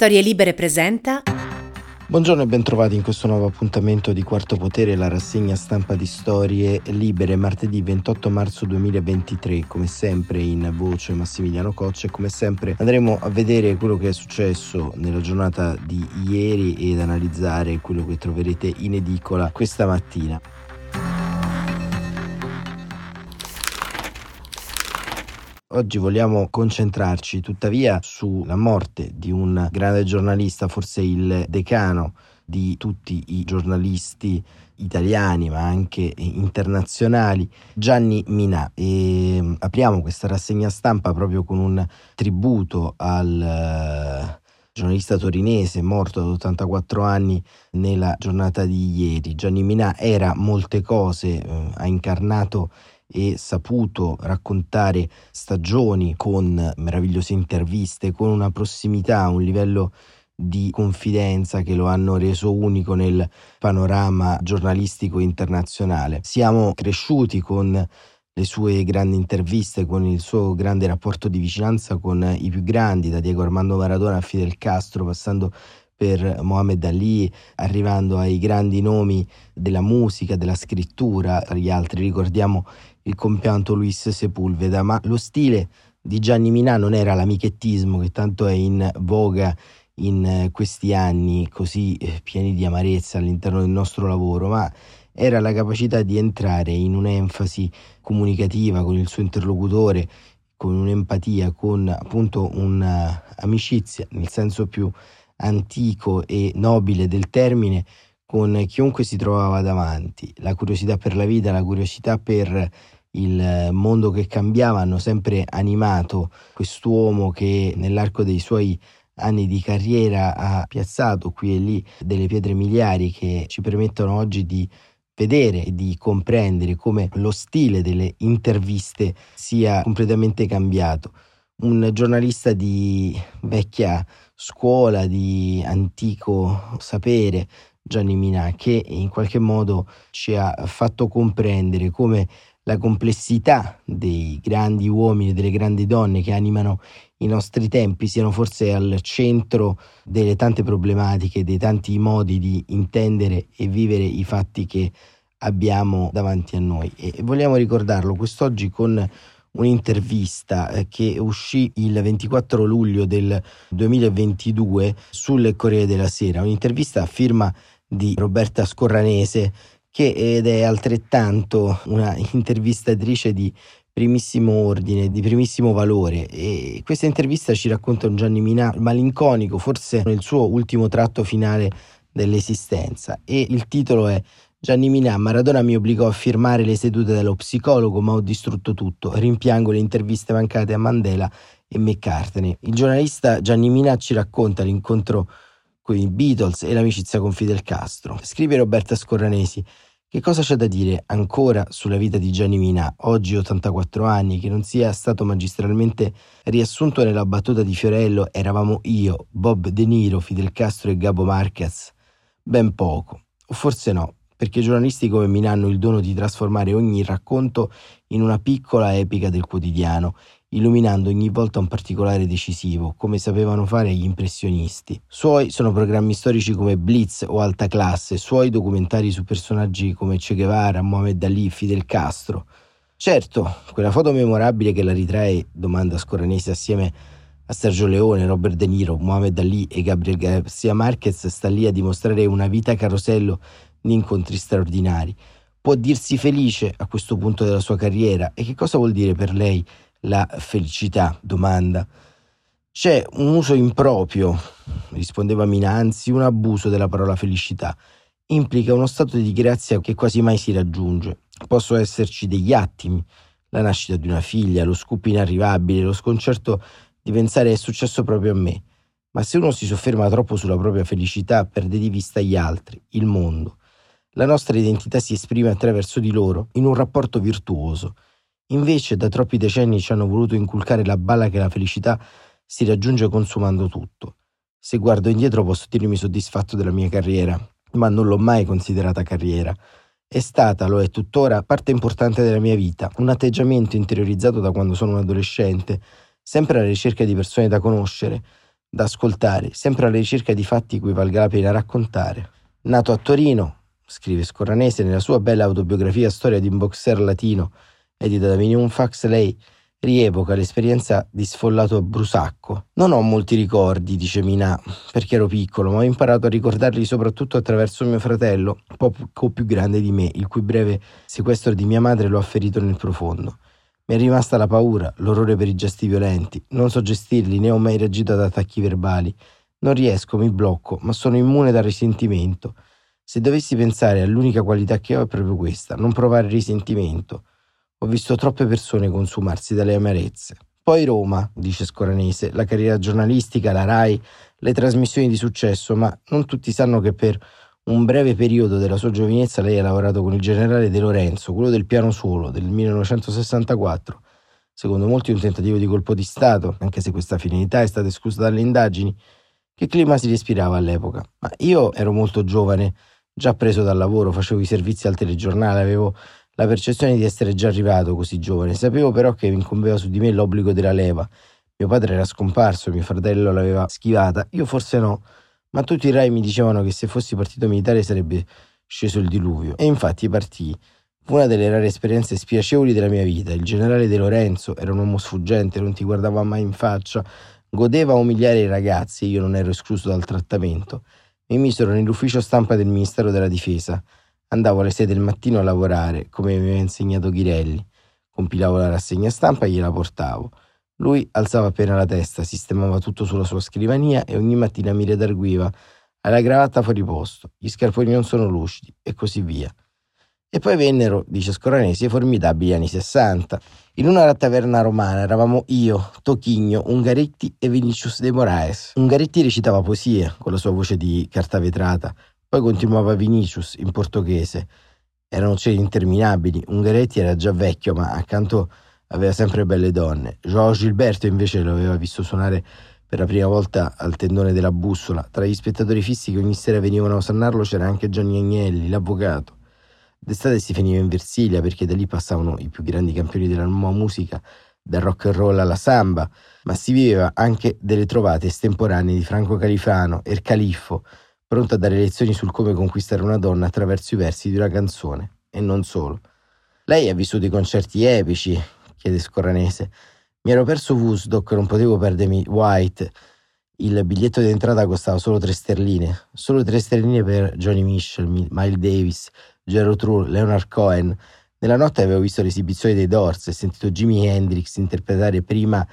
Storie Libere presenta. Buongiorno e bentrovati in questo nuovo appuntamento di Quarto Potere, la rassegna stampa di Storie Libere, martedì 28 marzo 2023, come sempre in voce Massimiliano Coccia e come sempre andremo a vedere quello che è successo nella giornata di ieri ed analizzare quello che troverete in edicola questa mattina. Oggi vogliamo concentrarci tuttavia sulla morte di un grande giornalista, forse il decano di tutti i giornalisti italiani ma anche internazionali, Gianni Minà. E mm, apriamo questa rassegna stampa proprio con un tributo al eh, giornalista torinese morto ad 84 anni nella giornata di ieri. Gianni Minà era molte cose, eh, ha incarnato e saputo raccontare stagioni con meravigliose interviste, con una prossimità, un livello di confidenza che lo hanno reso unico nel panorama giornalistico internazionale. Siamo cresciuti con le sue grandi interviste, con il suo grande rapporto di vicinanza con i più grandi, da Diego Armando Maradona a Fidel Castro, passando per Mohamed Ali, arrivando ai grandi nomi della musica, della scrittura, tra gli altri ricordiamo il compianto Luis Sepulveda, ma lo stile di Gianni Minà non era l'amichettismo che tanto è in voga in eh, questi anni così eh, pieni di amarezza all'interno del nostro lavoro, ma era la capacità di entrare in un'enfasi comunicativa con il suo interlocutore, con un'empatia, con appunto un'amicizia nel senso più antico e nobile del termine con chiunque si trovava davanti. La curiosità per la vita, la curiosità per il mondo che cambiava hanno sempre animato quest'uomo che nell'arco dei suoi anni di carriera ha piazzato qui e lì delle pietre miliari che ci permettono oggi di vedere e di comprendere come lo stile delle interviste sia completamente cambiato. Un giornalista di vecchia scuola, di antico sapere, Gianni Minà, che in qualche modo ci ha fatto comprendere come la complessità dei grandi uomini e delle grandi donne che animano i nostri tempi siano forse al centro delle tante problematiche, dei tanti modi di intendere e vivere i fatti che abbiamo davanti a noi. E vogliamo ricordarlo quest'oggi con un'intervista eh, che uscì il 24 luglio del 2022 sul Corriere della Sera, un'intervista a firma di Roberta Scorranese che ed è altrettanto una intervistatrice di primissimo ordine, di primissimo valore. E questa intervista ci racconta un Gianni Minà malinconico, forse nel suo ultimo tratto finale dell'esistenza. E il titolo è Gianni Minà, Maradona mi obbligò a firmare le sedute dello psicologo ma ho distrutto tutto, rimpiango le interviste mancate a Mandela e McCartney. Il giornalista Gianni Minà ci racconta l'incontro con i Beatles e l'amicizia con Fidel Castro. Scrive Roberta Scorranesi, che cosa c'è da dire ancora sulla vita di Gianni Minà, oggi 84 anni, che non sia stato magistralmente riassunto nella battuta di Fiorello eravamo io, Bob De Niro, Fidel Castro e Gabo Marquez? Ben poco, o forse no, perché giornalisti come Minà hanno il dono di trasformare ogni racconto in una piccola epica del quotidiano illuminando ogni volta un particolare decisivo, come sapevano fare gli impressionisti. Suoi sono programmi storici come Blitz o Alta Classe, suoi documentari su personaggi come Che Guevara, Mohamed Ali, Fidel Castro. Certo, quella foto memorabile che la ritrae, domanda Scorranese assieme a Sergio Leone, Robert De Niro, Mohamed Ali e Gabriel Garcia Marquez sta lì a dimostrare una vita carosello di incontri straordinari. Può dirsi felice a questo punto della sua carriera e che cosa vuol dire per lei la felicità? Domanda. C'è un uso improprio, rispondeva Mina, anzi un abuso della parola felicità. Implica uno stato di grazia che quasi mai si raggiunge. Possono esserci degli attimi, la nascita di una figlia, lo scoop inarrivabile, lo sconcerto di pensare è successo proprio a me. Ma se uno si sofferma troppo sulla propria felicità, perde di vista gli altri, il mondo. La nostra identità si esprime attraverso di loro, in un rapporto virtuoso. Invece da troppi decenni ci hanno voluto inculcare la balla che la felicità si raggiunge consumando tutto. Se guardo indietro posso dirmi soddisfatto della mia carriera, ma non l'ho mai considerata carriera. È stata, lo è tuttora, parte importante della mia vita, un atteggiamento interiorizzato da quando sono un adolescente, sempre alla ricerca di persone da conoscere, da ascoltare, sempre alla ricerca di fatti cui valga la pena raccontare. Nato a Torino, scrive Scorranese nella sua bella autobiografia Storia di un boxer latino, edita da Minimum Fax, lei rievoca l'esperienza di sfollato a Brusacco. Non ho molti ricordi, dice Mina, perché ero piccolo, ma ho imparato a ricordarli soprattutto attraverso mio fratello, poco più grande di me, il cui breve sequestro di mia madre lo ha ferito nel profondo. Mi è rimasta la paura, l'orrore per i gesti violenti. Non so gestirli, né ho mai reagito ad attacchi verbali. Non riesco, mi blocco, ma sono immune dal risentimento. Se dovessi pensare all'unica qualità che ho è proprio questa, non provare risentimento. Ho visto troppe persone consumarsi dalle amarezze. Poi Roma, dice Scoranese, la carriera giornalistica, la RAI, le trasmissioni di successo, ma non tutti sanno che per un breve periodo della sua giovinezza lei ha lavorato con il generale De Lorenzo, quello del piano solo, del 1964. Secondo molti un tentativo di colpo di Stato, anche se questa finalità è stata esclusa dalle indagini. Che clima si respirava all'epoca? Ma io ero molto giovane, già preso dal lavoro, facevo i servizi al telegiornale, avevo la percezione di essere già arrivato così giovane. Sapevo però che incombeva su di me l'obbligo della leva. Mio padre era scomparso, mio fratello l'aveva schivata, io forse no, ma tutti i rai mi dicevano che se fossi partito militare sarebbe sceso il diluvio. E infatti partii. Fu una delle rare esperienze spiacevoli della mia vita. Il generale De Lorenzo era un uomo sfuggente, non ti guardava mai in faccia, godeva a umiliare i ragazzi io non ero escluso dal trattamento. Mi misero nell'ufficio stampa del Ministero della Difesa. Andavo alle 6 del mattino a lavorare, come mi aveva insegnato Ghirelli. Compilavo la rassegna stampa e gliela portavo. Lui alzava appena la testa, sistemava tutto sulla sua scrivania e ogni mattina mi redarguiva. Hai la cravatta fuori posto, gli scarponi non sono lucidi e così via. E poi vennero, dice Scoranesi, i formidabili anni 60. In una taverna romana eravamo io, Tochigno, Ungaretti e Vinicius de Moraes. Ungaretti recitava poesie con la sua voce di carta vetrata, poi continuava Vinicius in portoghese. Erano cene interminabili. Ungaretti era già vecchio, ma accanto aveva sempre belle donne. Joao Gilberto invece lo aveva visto suonare per la prima volta al tendone della bussola. Tra gli spettatori fissi che ogni sera venivano a osannarlo c'era anche Gianni Agnelli, l'avvocato. D'estate si finiva in Versilia perché da lì passavano i più grandi campioni della nuova musica, dal rock and roll alla samba, ma si viveva anche delle trovate estemporanee di Franco Califano, Er Califfo, pronto a dare lezioni sul come conquistare una donna attraverso i versi di una canzone, e non solo. Lei ha vissuto i concerti epici, chiede Scorranese. Mi ero perso Woodstock, non potevo perdermi White. Il biglietto di entrata costava solo tre sterline, solo tre sterline per Johnny Mitchell, Miles Davis, Gerald True, Leonard Cohen. Nella notte avevo visto l'esibizione dei Doors e sentito Jimi Hendrix interpretare prima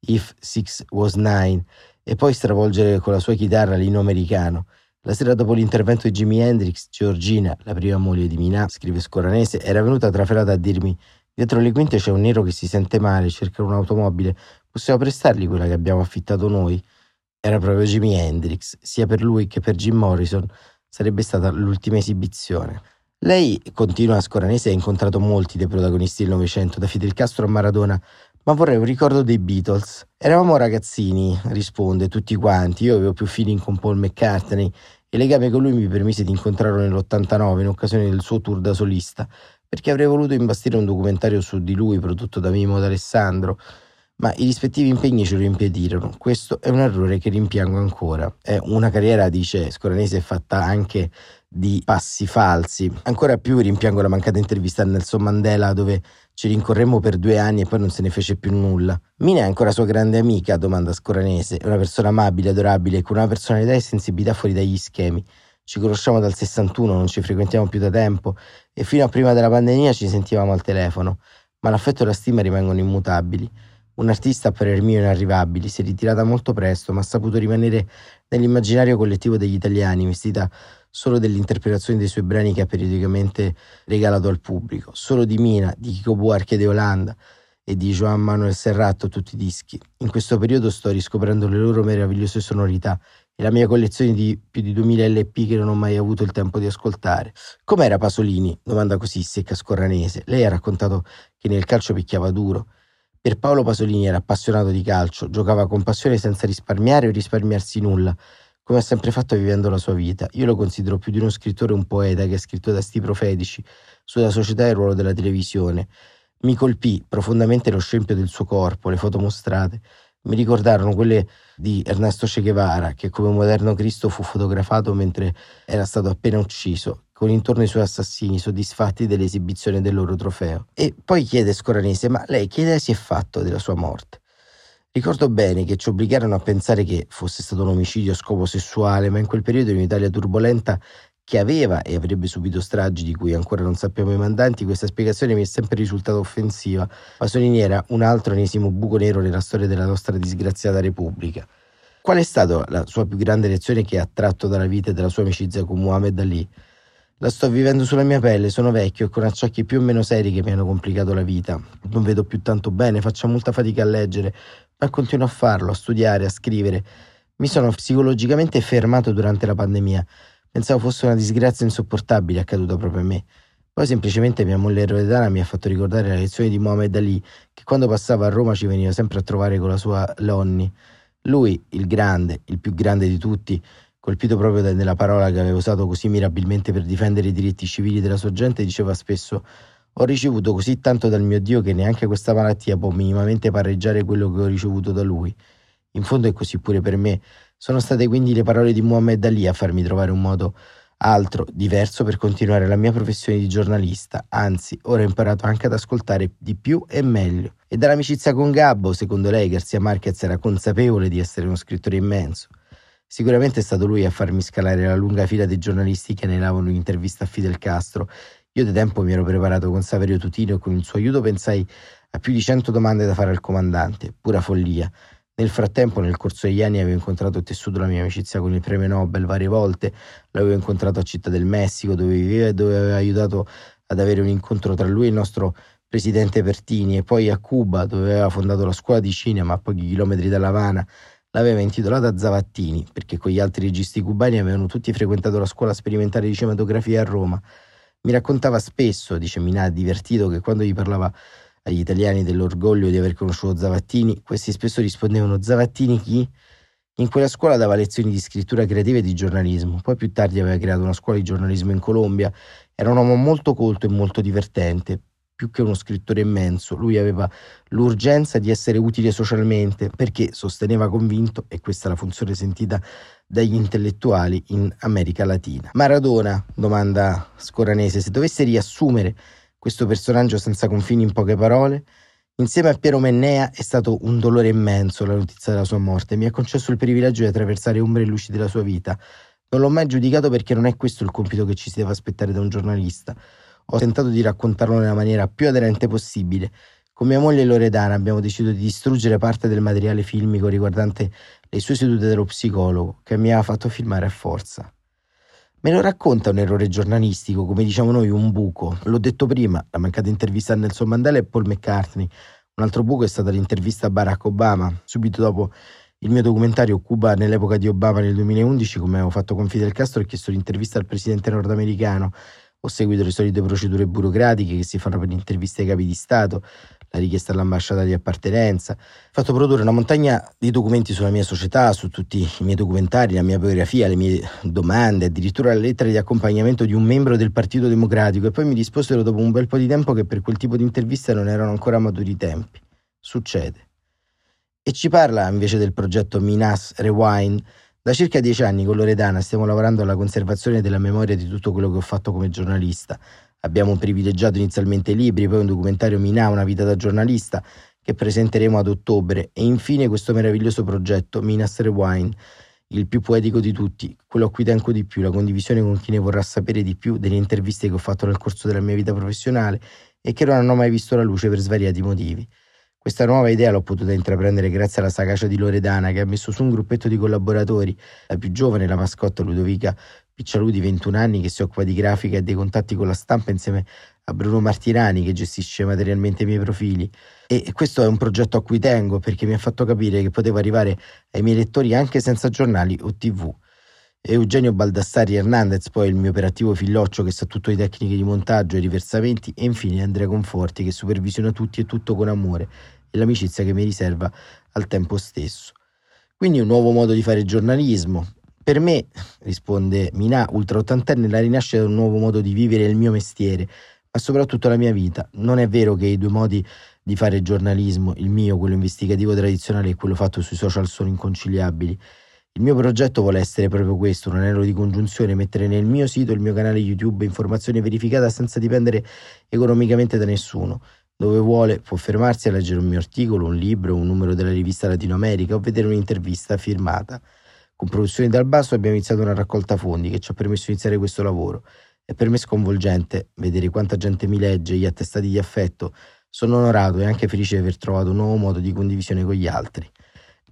If Six Was Nine e poi stravolgere con la sua chitarra l'inno americano. La sera dopo l'intervento di Jimi Hendrix, Georgina, la prima moglie di Mina, scrive Scoranese, era venuta trafelata a dirmi Dietro le quinte c'è un nero che si sente male, cerca un'automobile. Possiamo prestargli quella che abbiamo affittato noi? Era proprio Jimi Hendrix. Sia per lui che per Jim Morrison sarebbe stata l'ultima esibizione. Lei, continua Scoranese, ha incontrato molti dei protagonisti del Novecento, da Fidel Castro a Maradona, ma vorrei un ricordo dei Beatles. Eravamo ragazzini, risponde, tutti quanti. Io avevo più feeling con Paul McCartney e il legame con lui mi permise di incontrarlo nell'89 in occasione del suo tour da solista, perché avrei voluto imbastire un documentario su di lui prodotto da Mimo d'Alessandro, ma i rispettivi impegni ce lo impedirono. Questo è un errore che rimpiango ancora. È una carriera, dice Scoranese, fatta anche di passi falsi. Ancora più rimpiango la mancata intervista a Nelson Mandela dove ci rincorremmo per due anni e poi non se ne fece più nulla. Mina è ancora sua grande amica, domanda Scoranese. È una persona amabile, adorabile, con una personalità e sensibilità fuori dagli schemi. Ci conosciamo dal 61, non ci frequentiamo più da tempo e fino a prima della pandemia ci sentivamo al telefono, ma l'affetto e la stima rimangono immutabili. Un artista a parer mio inarrivabile, si è ritirata molto presto, ma ha saputo rimanere nell'immaginario collettivo degli italiani, vestita solo dell'interpretazione dei suoi brani che ha periodicamente regalato al pubblico, solo di Mina, di Chico Buarque de Olanda e di Joan Manuel Serrato tutti i dischi. In questo periodo sto riscoprendo le loro meravigliose sonorità e la mia collezione di più di 2000 LP che non ho mai avuto il tempo di ascoltare. Com'era Pasolini? Domanda così secca scorranese. Lei ha raccontato che nel calcio picchiava duro. Per Paolo Pasolini era appassionato di calcio, giocava con passione senza risparmiare o risparmiarsi nulla come ha sempre fatto vivendo la sua vita. Io lo considero più di uno scrittore un poeta che ha scritto testi profetici sulla società e il ruolo della televisione. Mi colpì profondamente lo scempio del suo corpo, le foto mostrate. Mi ricordarono quelle di Ernesto Che Guevara, che come moderno Cristo fu fotografato mentre era stato appena ucciso, con intorno i suoi assassini soddisfatti dell'esibizione del loro trofeo. E poi chiede Scoranese, ma lei che idea si è fatto della sua morte? Ricordo bene che ci obbligarono a pensare che fosse stato un omicidio a scopo sessuale, ma in quel periodo in un'Italia turbolenta che aveva e avrebbe subito stragi di cui ancora non sappiamo i mandanti, questa spiegazione mi è sempre risultata offensiva. Pasolini era un altro enesimo buco nero nella storia della nostra disgraziata Repubblica. Qual è stata la sua più grande lezione che ha tratto dalla vita e dalla sua amicizia con Muhammad Ali? La sto vivendo sulla mia pelle, sono vecchio e con acciacchi più o meno seri che mi hanno complicato la vita. Non vedo più tanto bene, faccio molta fatica a leggere, ma continuo a farlo, a studiare, a scrivere. Mi sono psicologicamente fermato durante la pandemia Pensavo fosse una disgrazia insopportabile accaduta proprio a me. Poi semplicemente mia moglie Loredana mi ha fatto ricordare la lezione di Mohamed Ali, che quando passava a Roma ci veniva sempre a trovare con la sua Lonnie. Lui, il grande, il più grande di tutti, colpito proprio nella parola che aveva usato così mirabilmente per difendere i diritti civili della sua gente, diceva spesso ho ricevuto così tanto dal mio Dio che neanche questa malattia può minimamente pareggiare quello che ho ricevuto da lui. In fondo è così pure per me. Sono state quindi le parole di Muhammad Ali a farmi trovare un modo altro, diverso per continuare la mia professione di giornalista, anzi, ora ho imparato anche ad ascoltare di più e meglio. E dall'amicizia con Gabbo, secondo lei, Garzia Marquez era consapevole di essere uno scrittore immenso. Sicuramente è stato lui a farmi scalare la lunga fila dei giornalisti che anelavano un'intervista a Fidel Castro. Io da tempo mi ero preparato con Saverio Tutino e con il suo aiuto pensai a più di cento domande da fare al comandante, pura follia. Nel frattempo, nel corso degli anni, avevo incontrato e tessuto la mia amicizia con il premio Nobel varie volte. L'avevo incontrato a Città del Messico, dove viveva e dove aveva aiutato ad avere un incontro tra lui e il nostro presidente Pertini, e poi a Cuba, dove aveva fondato la scuola di cinema a pochi chilometri da La Habana. L'aveva intitolata Zavattini, perché con gli altri registi cubani avevano tutti frequentato la scuola sperimentale di cinematografia a Roma. Mi raccontava spesso, dice Minà, divertito, che quando gli parlava agli italiani dell'orgoglio di aver conosciuto Zavattini, questi spesso rispondevano Zavattini chi? In quella scuola dava lezioni di scrittura creativa e di giornalismo, poi più tardi aveva creato una scuola di giornalismo in Colombia, era un uomo molto colto e molto divertente, più che uno scrittore immenso, lui aveva l'urgenza di essere utile socialmente perché sosteneva convinto, e questa è la funzione sentita dagli intellettuali in America Latina. Maradona, domanda Scoranese, se dovesse riassumere questo personaggio senza confini in poche parole, insieme a Piero Mennea è stato un dolore immenso la notizia della sua morte. Mi ha concesso il privilegio di attraversare ombre e luci della sua vita. Non l'ho mai giudicato perché non è questo il compito che ci si deve aspettare da un giornalista. Ho tentato di raccontarlo nella maniera più aderente possibile. Con mia moglie Loredana abbiamo deciso di distruggere parte del materiale filmico riguardante le sue sedute dello psicologo, che mi aveva fatto filmare a forza. Me lo racconta un errore giornalistico, come diciamo noi, un buco. L'ho detto prima, la mancata intervista a Nelson Mandela e Paul McCartney. Un altro buco è stata l'intervista a Barack Obama, subito dopo il mio documentario Cuba nell'epoca di Obama nel 2011, come avevo fatto con Fidel Castro, ho chiesto l'intervista al presidente nordamericano. Ho seguito le solite procedure burocratiche che si fanno per le interviste ai capi di Stato la richiesta all'ambasciata di appartenenza. Ho fatto produrre una montagna di documenti sulla mia società, su tutti i miei documentari, la mia biografia, le mie domande, addirittura la lettera di accompagnamento di un membro del Partito Democratico e poi mi risposero dopo un bel po' di tempo che per quel tipo di intervista non erano ancora maturi i tempi. Succede. E ci parla invece del progetto Minas Rewind. Da circa dieci anni con Loredana stiamo lavorando alla conservazione della memoria di tutto quello che ho fatto come giornalista, Abbiamo privilegiato inizialmente libri, poi un documentario Minà, una vita da giornalista, che presenteremo ad ottobre, e infine questo meraviglioso progetto Minas Rewind, il più poetico di tutti, quello a cui tengo di più, la condivisione con chi ne vorrà sapere di più delle interviste che ho fatto nel corso della mia vita professionale e che non hanno mai visto la luce per svariati motivi. Questa nuova idea l'ho potuta intraprendere grazie alla sagacia di Loredana che ha messo su un gruppetto di collaboratori, la più giovane, la mascotta Ludovica Piccialù di 21 anni che si occupa di grafica e dei contatti con la stampa insieme a Bruno Martirani che gestisce materialmente i miei profili e questo è un progetto a cui tengo perché mi ha fatto capire che potevo arrivare ai miei lettori anche senza giornali o tv. Eugenio Baldassari Hernandez, poi il mio operativo filloccio che sa tutto di tecniche di montaggio e riversamenti e infine Andrea Conforti che supervisiona tutti e tutto con amore e l'amicizia che mi riserva al tempo stesso. Quindi un nuovo modo di fare giornalismo, per me, risponde Minà, ultra ottantenne, la rinascita è un nuovo modo di vivere il mio mestiere, ma soprattutto la mia vita. Non è vero che i due modi di fare giornalismo, il mio, quello investigativo tradizionale e quello fatto sui social sono inconciliabili. Il mio progetto vuole essere proprio questo, un anello di congiunzione, mettere nel mio sito, il mio canale YouTube, informazione verificata senza dipendere economicamente da nessuno. Dove vuole può fermarsi a leggere un mio articolo, un libro, un numero della rivista Latinoamerica o vedere un'intervista firmata. Con Produzioni dal Basso abbiamo iniziato una raccolta fondi che ci ha permesso di iniziare questo lavoro. È per me sconvolgente vedere quanta gente mi legge, gli attestati di affetto. Sono onorato e anche felice di aver trovato un nuovo modo di condivisione con gli altri.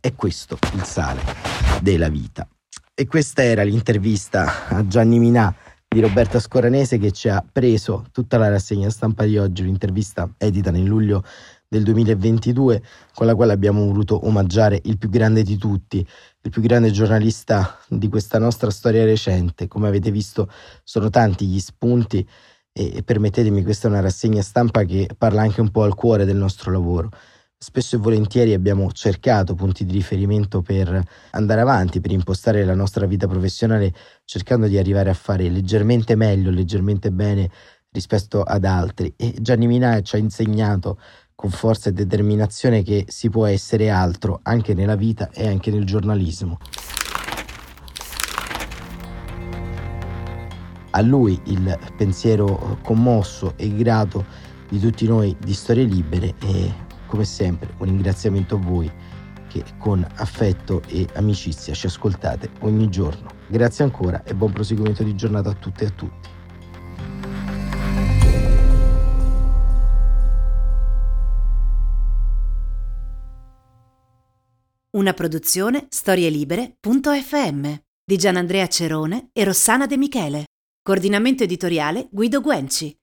È questo il sale della vita. E questa era l'intervista a Gianni Minà di Roberta Scoranese che ci ha preso tutta la rassegna stampa di oggi, un'intervista edita nel luglio del 2022 con la quale abbiamo voluto omaggiare il più grande di tutti, il più grande giornalista di questa nostra storia recente. Come avete visto sono tanti gli spunti e permettetemi, questa è una rassegna stampa che parla anche un po' al cuore del nostro lavoro. Spesso e volentieri abbiamo cercato punti di riferimento per andare avanti, per impostare la nostra vita professionale, cercando di arrivare a fare leggermente meglio, leggermente bene rispetto ad altri. E Gianni Minà ci ha insegnato con forza e determinazione che si può essere altro anche nella vita e anche nel giornalismo. A lui il pensiero commosso e grato di tutti noi di Storie Libere e come sempre un ringraziamento a voi che con affetto e amicizia ci ascoltate ogni giorno. Grazie ancora e buon proseguimento di giornata a tutte e a tutti. Una produzione storielibere.fm di Gianandrea Cerone e Rossana De Michele. Coordinamento editoriale Guido Guenci.